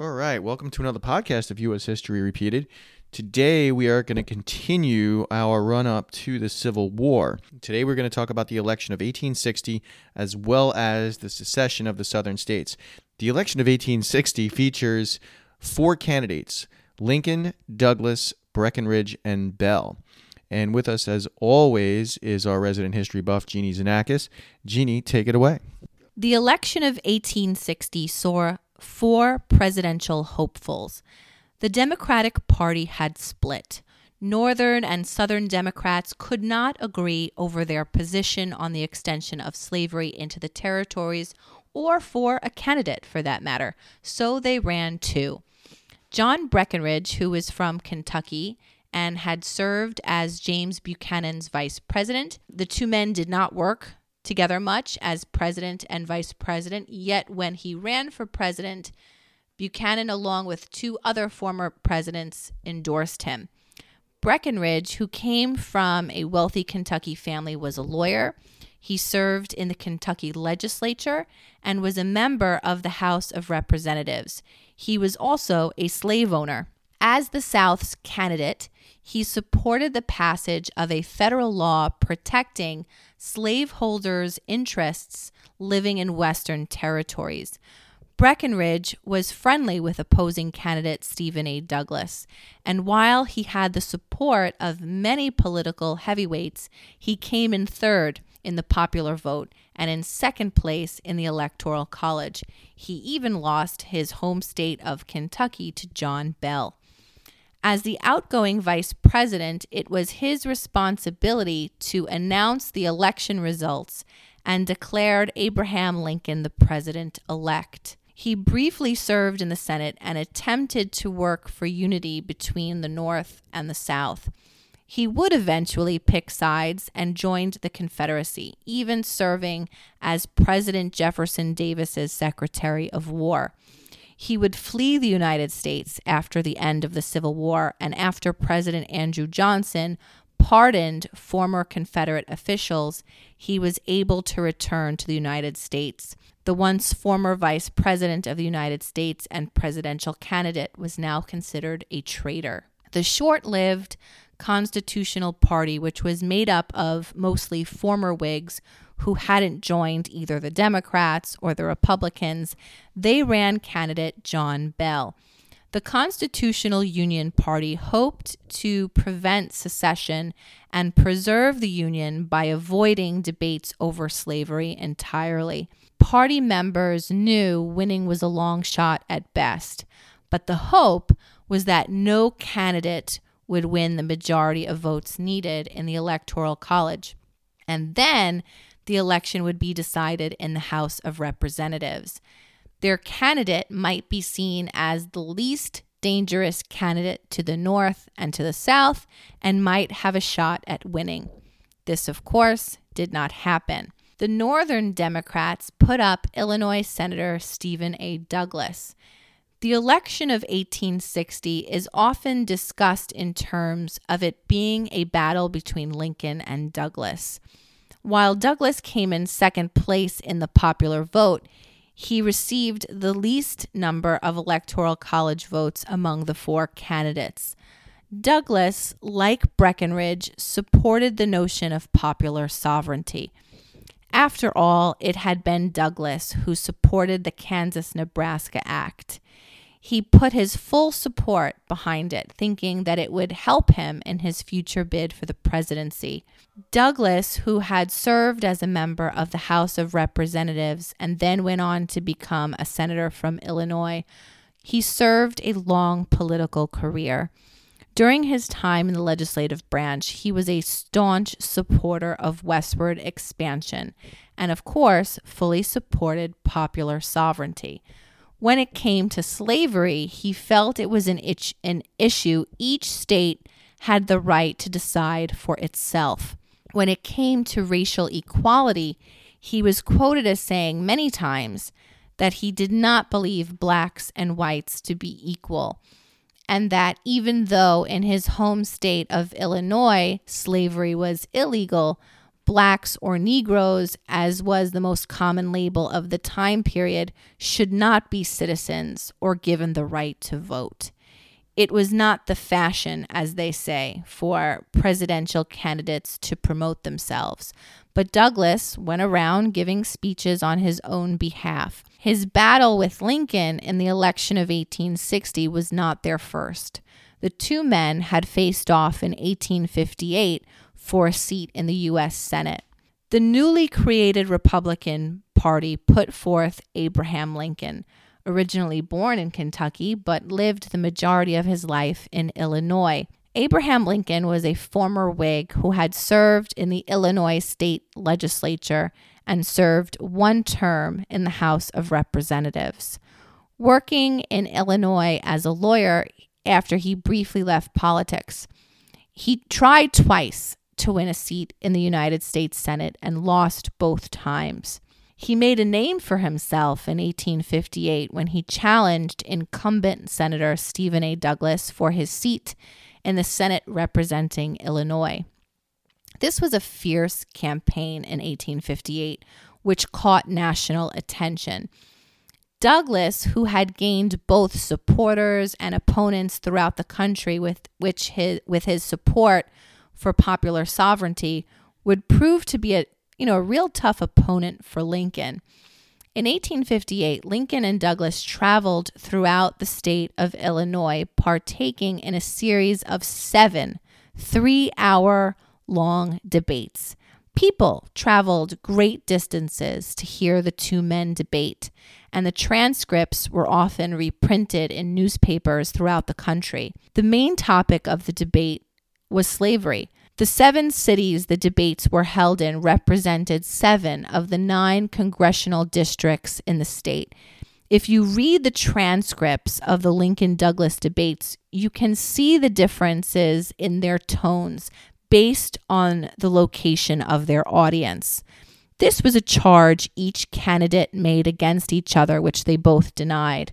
All right, welcome to another podcast of U.S. History Repeated. Today we are going to continue our run up to the Civil War. Today we're going to talk about the election of 1860 as well as the secession of the southern states. The election of 1860 features four candidates Lincoln, Douglas, Breckinridge, and Bell. And with us, as always, is our resident history buff, Jeannie Zanakis. Jeannie, take it away. The election of 1860 saw four presidential hopefuls. The Democratic Party had split. Northern and Southern Democrats could not agree over their position on the extension of slavery into the territories or for a candidate for that matter, so they ran two. John Breckinridge, who was from Kentucky and had served as James Buchanan's vice president, the two men did not work together much as president and vice president, yet when he ran for president, Buchanan, along with two other former presidents, endorsed him. Breckinridge, who came from a wealthy Kentucky family, was a lawyer. He served in the Kentucky legislature and was a member of the House of Representatives. He was also a slave owner. As the South's candidate, he supported the passage of a federal law protecting slaveholders' interests living in Western territories. Breckinridge was friendly with opposing candidate Stephen A. Douglas, and while he had the support of many political heavyweights, he came in third in the popular vote and in second place in the Electoral College. He even lost his home state of Kentucky to John Bell. As the outgoing vice president, it was his responsibility to announce the election results and declared Abraham Lincoln the president elect. He briefly served in the Senate and attempted to work for unity between the North and the South. He would eventually pick sides and joined the Confederacy, even serving as President Jefferson Davis's Secretary of War. He would flee the United States after the end of the Civil War and after President Andrew Johnson pardoned former Confederate officials, he was able to return to the United States. The once former Vice President of the United States and presidential candidate was now considered a traitor. The short lived Constitutional Party, which was made up of mostly former Whigs who hadn't joined either the Democrats or the Republicans, they ran candidate John Bell. The Constitutional Union Party hoped to prevent secession and preserve the Union by avoiding debates over slavery entirely. Party members knew winning was a long shot at best, but the hope was that no candidate would win the majority of votes needed in the Electoral College. And then the election would be decided in the House of Representatives. Their candidate might be seen as the least dangerous candidate to the North and to the South and might have a shot at winning. This, of course, did not happen. The Northern Democrats put up Illinois Senator Stephen A. Douglas. The election of 1860 is often discussed in terms of it being a battle between Lincoln and Douglas. While Douglas came in second place in the popular vote, he received the least number of electoral college votes among the four candidates. Douglas, like Breckinridge, supported the notion of popular sovereignty. After all, it had been Douglas who supported the Kansas Nebraska Act he put his full support behind it, thinking that it would help him in his future bid for the presidency. Douglas, who had served as a member of the House of Representatives and then went on to become a senator from Illinois, he served a long political career. During his time in the legislative branch, he was a staunch supporter of westward expansion and, of course, fully supported popular sovereignty when it came to slavery, he felt it was an, itch, an issue each state had the right to decide for itself. When it came to racial equality, he was quoted as saying many times that he did not believe blacks and whites to be equal, and that even though in his home state of Illinois slavery was illegal, blacks or Negroes, as was the most common label of the time period, should not be citizens or given the right to vote. It was not the fashion, as they say, for presidential candidates to promote themselves, but Douglas went around giving speeches on his own behalf. His battle with Lincoln in the election of 1860 was not their first. The two men had faced off in 1858 for a seat in the U.S. Senate. The newly created Republican Party put forth Abraham Lincoln, originally born in Kentucky but lived the majority of his life in Illinois. Abraham Lincoln was a former Whig who had served in the Illinois state legislature and served one term in the House of Representatives. Working in Illinois as a lawyer after he briefly left politics, he tried twice to win a seat in the United States Senate and lost both times. He made a name for himself in 1858 when he challenged incumbent Senator Stephen A. Douglas for his seat in the Senate representing Illinois. This was a fierce campaign in 1858, which caught national attention. Douglas, who had gained both supporters and opponents throughout the country with which his with his support for popular sovereignty, would prove to be a you know a real tough opponent for Lincoln. In 1858, Lincoln and Douglas traveled throughout the state of Illinois, partaking in a series of seven three hour long debates. People traveled great distances to hear the two men debate, and the transcripts were often reprinted in newspapers throughout the country. The main topic of the debate was slavery. The seven cities the debates were held in represented seven of the nine congressional districts in the state. If you read the transcripts of the Lincoln Douglas debates, you can see the differences in their tones based on the location of their audience. This was a charge each candidate made against each other, which they both denied.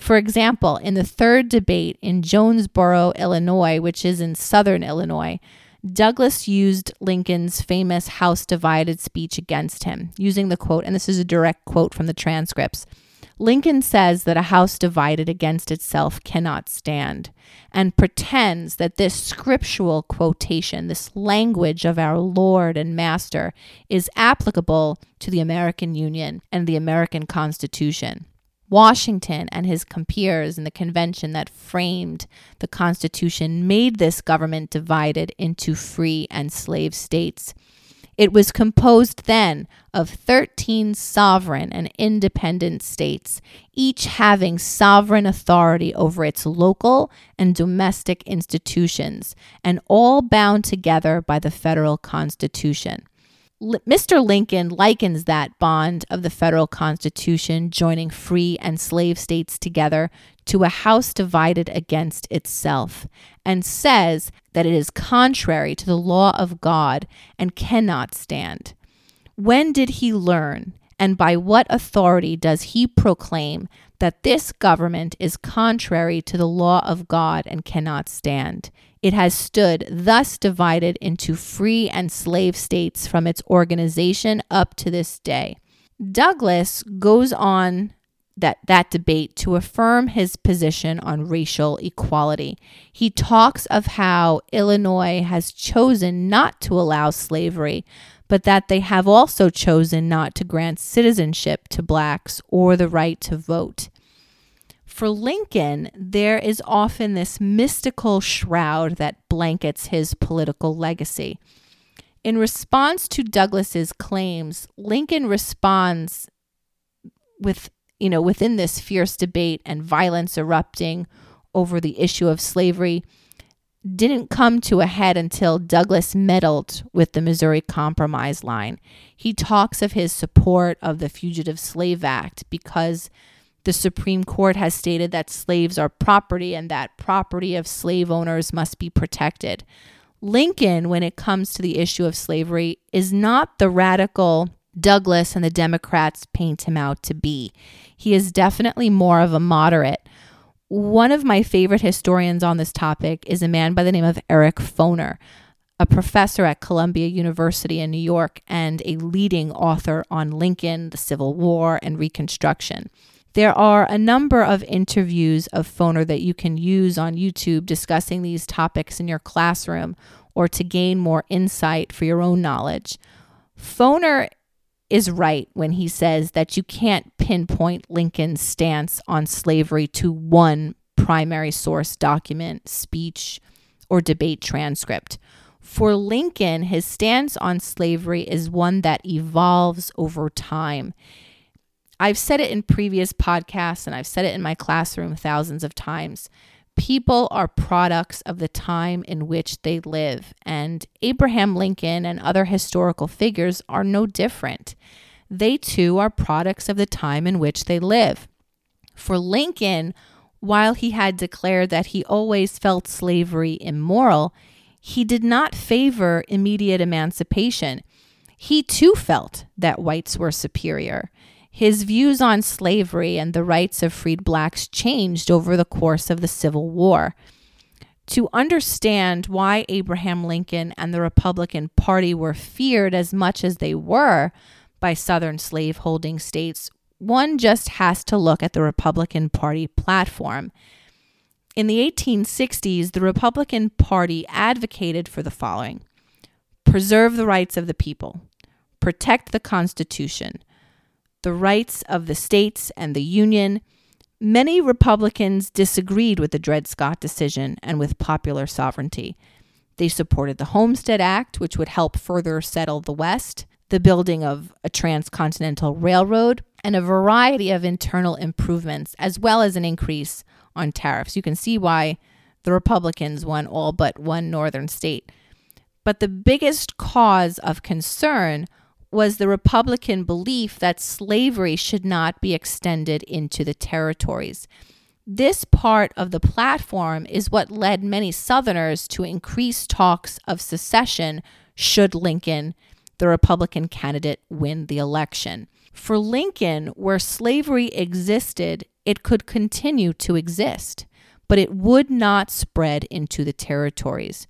For example, in the third debate in Jonesboro, Illinois, which is in southern Illinois, Douglas used Lincoln's famous House Divided speech against him, using the quote, and this is a direct quote from the transcripts Lincoln says that a house divided against itself cannot stand, and pretends that this scriptural quotation, this language of our Lord and Master, is applicable to the American Union and the American Constitution. Washington and his compeers in the convention that framed the Constitution made this government divided into free and slave states. It was composed then of 13 sovereign and independent states, each having sovereign authority over its local and domestic institutions, and all bound together by the federal Constitution. Mr. Lincoln likens that bond of the federal constitution joining free and slave states together to a house divided against itself and says that it is contrary to the law of God and cannot stand. When did he learn and by what authority does he proclaim that this government is contrary to the law of God and cannot stand? It has stood thus divided into free and slave states from its organization up to this day. Douglas goes on that, that debate to affirm his position on racial equality. He talks of how Illinois has chosen not to allow slavery, but that they have also chosen not to grant citizenship to blacks or the right to vote. For Lincoln, there is often this mystical shroud that blankets his political legacy. In response to Douglas's claims, Lincoln responds with, you know, within this fierce debate and violence erupting over the issue of slavery didn't come to a head until Douglas meddled with the Missouri Compromise line. He talks of his support of the Fugitive Slave Act because the Supreme Court has stated that slaves are property and that property of slave owners must be protected. Lincoln, when it comes to the issue of slavery, is not the radical Douglas and the Democrats paint him out to be. He is definitely more of a moderate. One of my favorite historians on this topic is a man by the name of Eric Foner. a professor at Columbia University in New York and a leading author on Lincoln, the Civil War, and Reconstruction. There are a number of interviews of Foner that you can use on YouTube discussing these topics in your classroom or to gain more insight for your own knowledge. Foner is right when he says that you can't pinpoint Lincoln's stance on slavery to one primary source document, speech, or debate transcript. For Lincoln, his stance on slavery is one that evolves over time. I've said it in previous podcasts and I've said it in my classroom thousands of times. People are products of the time in which they live, and Abraham Lincoln and other historical figures are no different. They too are products of the time in which they live. For Lincoln, while he had declared that he always felt slavery immoral, he did not favor immediate emancipation. He too felt that whites were superior. His views on slavery and the rights of freed blacks changed over the course of the Civil War. To understand why Abraham Lincoln and the Republican Party were feared as much as they were by Southern slaveholding states, one just has to look at the Republican Party platform. In the 1860s, the Republican Party advocated for the following preserve the rights of the people, protect the Constitution, the rights of the states and the Union. Many Republicans disagreed with the Dred Scott decision and with popular sovereignty. They supported the Homestead Act, which would help further settle the West, the building of a transcontinental railroad, and a variety of internal improvements, as well as an increase on tariffs. You can see why the Republicans won all but one northern state. But the biggest cause of concern was the Republican belief that slavery should not be extended into the territories. This part of the platform is what led many Southerners to increase talks of secession should Lincoln, the Republican candidate, win the election. For Lincoln, where slavery existed, it could continue to exist, but it would not spread into the territories.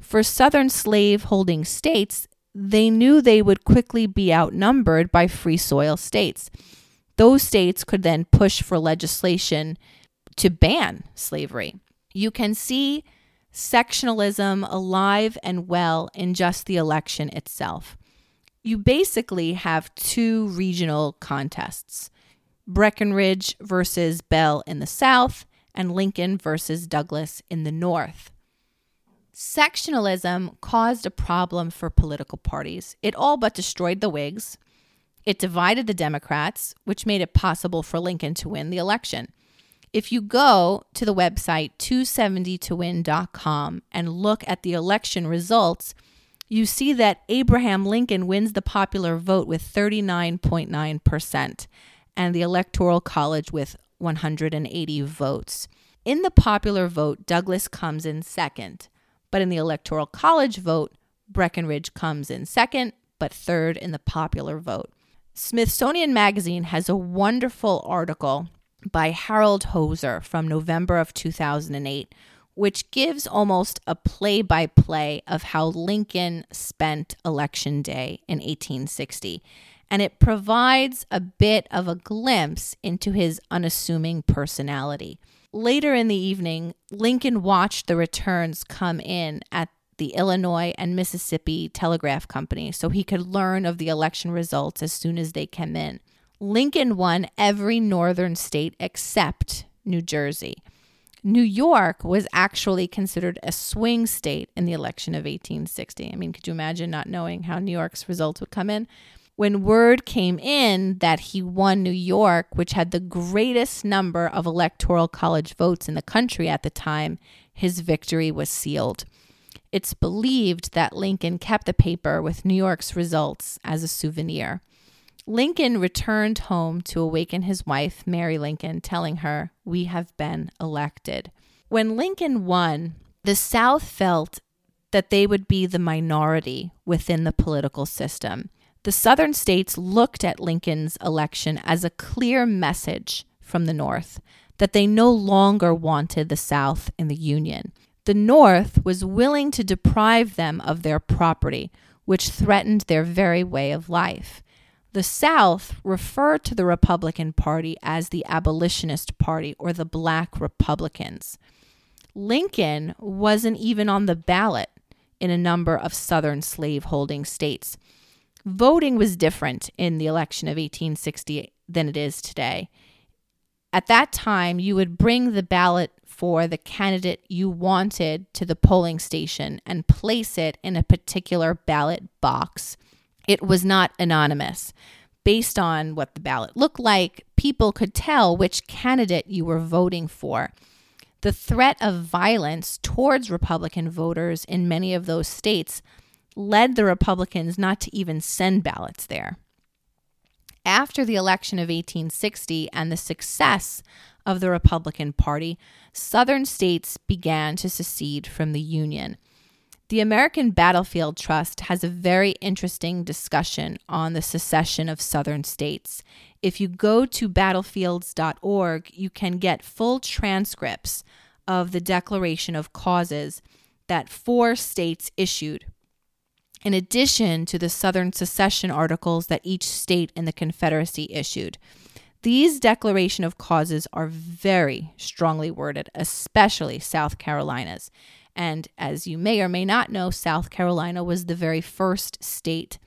For Southern slave-holding states, they knew they would quickly be outnumbered by free soil states. Those states could then push for legislation to ban slavery. You can see sectionalism alive and well in just the election itself. You basically have two regional contests Breckinridge versus Bell in the South, and Lincoln versus Douglas in the North. Sectionalism caused a problem for political parties. It all but destroyed the Whigs. It divided the Democrats, which made it possible for Lincoln to win the election. If you go to the website 270towin.com and look at the election results, you see that Abraham Lincoln wins the popular vote with 39.9% and the Electoral College with 180 votes. In the popular vote, Douglas comes in second. But in the Electoral College vote, Breckinridge comes in second, but third in the popular vote. Smithsonian Magazine has a wonderful article by Harold Holzer from November of 2008, which gives almost a play by play of how Lincoln spent Election Day in 1860. And it provides a bit of a glimpse into his unassuming personality. Later in the evening, Lincoln watched the returns come in at the Illinois and Mississippi Telegraph Company so he could learn of the election results as soon as they came in. Lincoln won every northern state except New Jersey. New York was actually considered a swing state in the election of 1860. I mean, could you imagine not knowing how New York's results would come in? When word came in that he won New York, which had the greatest number of electoral college votes in the country at the time, his victory was sealed. It's believed that Lincoln kept the paper with New York's results as a souvenir. Lincoln returned home to awaken his wife, Mary Lincoln, telling her, We have been elected. When Lincoln won, the South felt that they would be the minority within the political system. The Southern states looked at Lincoln's election as a clear message from the North that they no longer wanted the South in the Union. The North was willing to deprive them of their property, which threatened their very way of life. The South referred to the Republican Party as the Abolitionist Party or the Black Republicans. Lincoln wasn't even on the ballot in a number of Southern slaveholding states. Voting was different in the election of 1860 than it is today. At that time, you would bring the ballot for the candidate you wanted to the polling station and place it in a particular ballot box. It was not anonymous. Based on what the ballot looked like, people could tell which candidate you were voting for. The threat of violence towards Republican voters in many of those states led the Republicans not to even send ballots there. After the election of 1860 and the success of the Republican Party, Southern states began to secede from the Union. The American Battlefield Trust has a very interesting discussion on the secession of Southern states. If you go to battlefields.org, you can get full transcripts of the Declaration of Causes that four states issued in addition to the Southern secession articles that each state in the Confederacy issued. These declaration of causes are very strongly worded, especially South Carolina's. And as you may or may not know, South Carolina was the very first state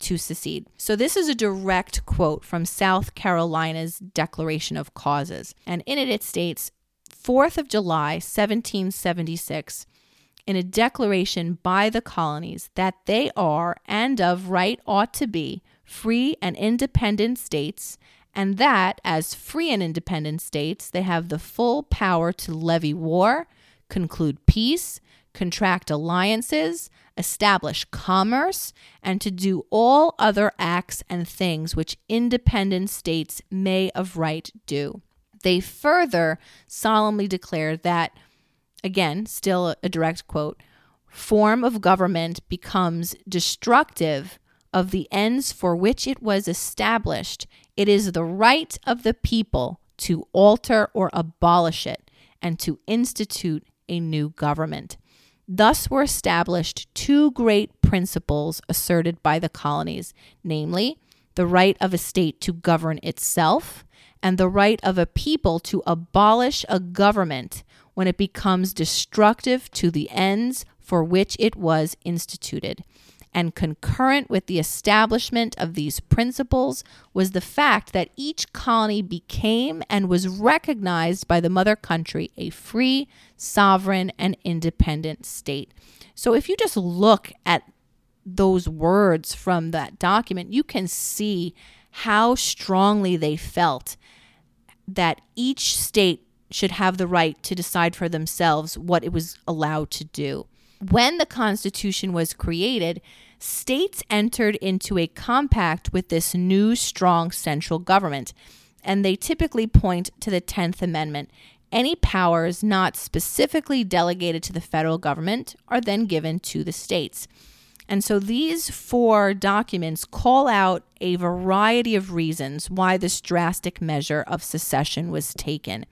to secede. So, this is a direct quote from South Carolina's Declaration of Causes. And in it, it states 4th of July, 1776, in a declaration by the colonies that they are and of right ought to be free and independent states, and that as free and independent states, they have the full power to levy war, conclude peace, contract alliances, establish commerce, and to do all other acts and things which independent states may of right do. They further solemnly declare that again, still a direct quote, form of government becomes destructive of the ends for which it was established, it is the right of the people to alter or abolish it and to institute a new government. Thus were established two great principles asserted by the colonies, namely, the right of a state to govern itself and the right of a people to abolish a government when it becomes destructive to the ends for which it was instituted. And concurrent with the establishment of these principles was the fact that each colony became and was recognized by the mother country a free, sovereign, and independent state. So if you just look at those words from that document, you can see how strongly they felt that each state should have the right to decide for themselves what it was allowed to do. When the Constitution was created, states entered into a compact with this new strong central government, and they typically point to the 10th Amendment. Any powers not specifically delegated to the federal government are then given to the states. And so these four documents call out a variety of reasons why this drastic measure of secession was taken.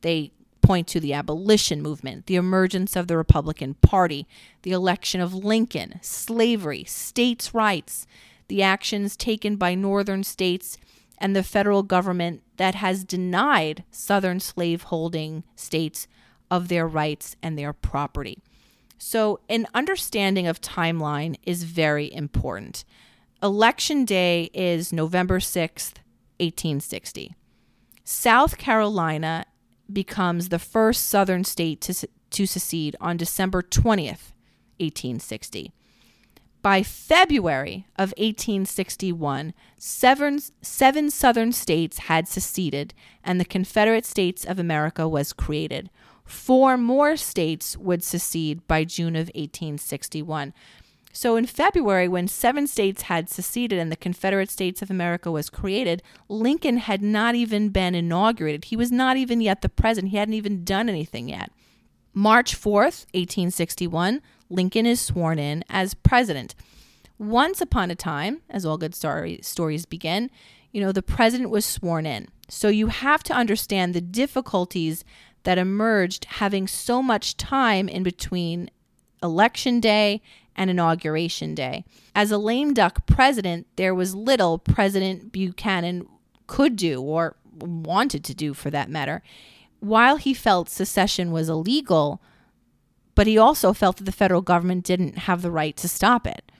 They point to the abolition movement, the emergence of the Republican Party, the election of Lincoln, slavery, states' rights, the actions taken by northern states and the federal government that has denied southern slaveholding states of their rights and their property. So, an understanding of timeline is very important. Election day is November 6th, 1860. South Carolina becomes the first Southern state to, to secede on December 20th, 1860. By February of 1861, seven, seven Southern states had seceded, and the Confederate States of America was created. Four more states would secede by June of 1861. So in February, when seven states had seceded and the Confederate States of America was created, Lincoln had not even been inaugurated. He was not even yet the president. He hadn't even done anything yet. March 4th, 1861, Lincoln is sworn in as president. Once upon a time, as all good story, stories begin, you know, the president was sworn in. So you have to understand the difficulties that emerged having so much time in between election day and inauguration day. As a lame duck president, there was little President Buchanan could do or wanted to do for that matter. While he felt secession was illegal, but he also felt that the federal government didn't have the right to stop it.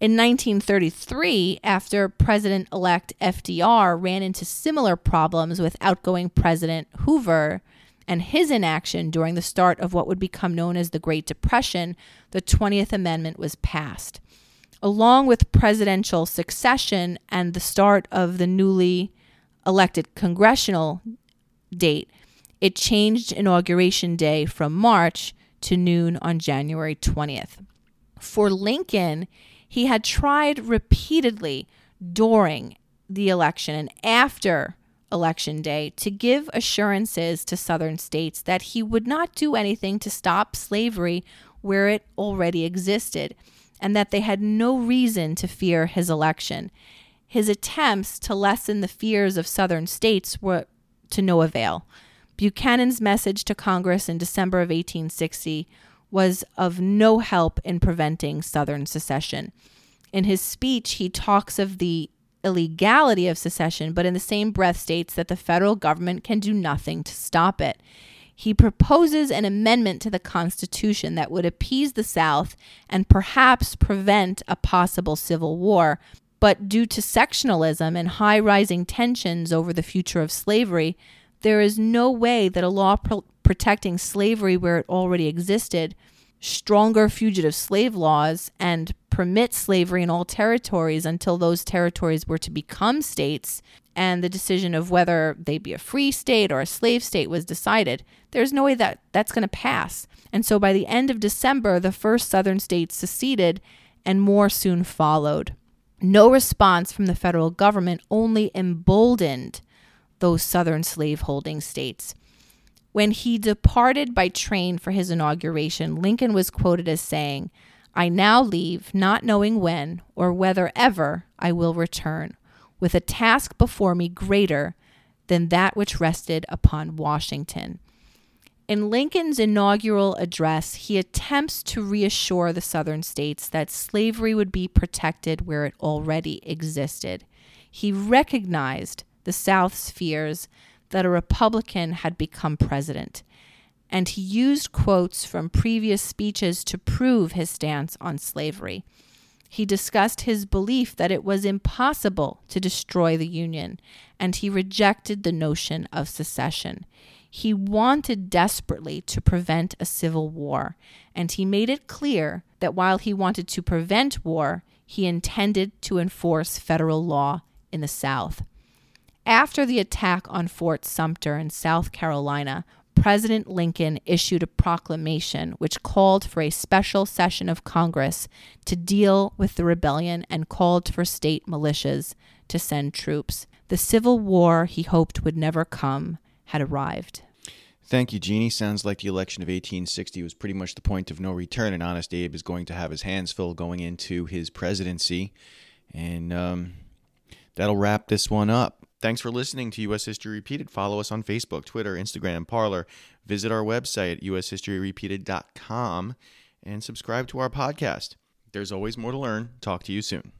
In 1933, after President elect FDR ran into similar problems with outgoing President Hoover and his inaction during the start of what would become known as the Great Depression, the 20th Amendment was passed. Along with presidential succession and the start of the newly elected congressional date, it changed Inauguration Day from March to noon on January 20th. For Lincoln, he had tried repeatedly during the election and after Election Day to give assurances to Southern states that he would not do anything to stop slavery where it already existed and that they had no reason to fear his election. His attempts to lessen the fears of Southern states were to no avail. Buchanan's message to Congress in December of 1860 was of no help in preventing Southern secession. In his speech, he talks of the illegality of secession, but in the same breath states that the federal government can do nothing to stop it. He proposes an amendment to the Constitution that would appease the South and perhaps prevent a possible civil war. But due to sectionalism and high rising tensions over the future of slavery, there is no way that a law pro- protecting slavery where it already existed, stronger fugitive slave laws, and permit slavery in all territories until those territories were to become states and the decision of whether they be a free state or a slave state was decided. There's no way that that's going to pass. And so by the end of December, the first southern states seceded and more soon followed. No response from the federal government only emboldened those southern slaveholding states. When he departed by train for his inauguration, Lincoln was quoted as saying, I now leave, not knowing when or whether ever I will return, with a task before me greater than that which rested upon Washington. In Lincoln's inaugural address, he attempts to reassure the Southern states that slavery would be protected where it already existed. He recognized the South's fears that a Republican had become president, and he used quotes from previous speeches to prove his stance on slavery. He discussed his belief that it was impossible to destroy the Union, and he rejected the notion of secession. He wanted desperately to prevent a civil war, and he made it clear that while he wanted to prevent war, he intended to enforce federal law in the South. After the attack on Fort Sumter in South Carolina, President Lincoln issued a proclamation which called for a special session of Congress to deal with the rebellion and called for state militias to send troops. The Civil War he hoped would never come had arrived. Thank you, Jeannie. Sounds like the election of 1860 was pretty much the point of no return, and Honest Abe is going to have his hands full going into his presidency. And um, that'll wrap this one up. Thanks for listening to U.S. History Repeated. Follow us on Facebook, Twitter, Instagram, Parler. Visit our website at ushistoryrepeated.com and subscribe to our podcast. There's always more to learn. Talk to you soon.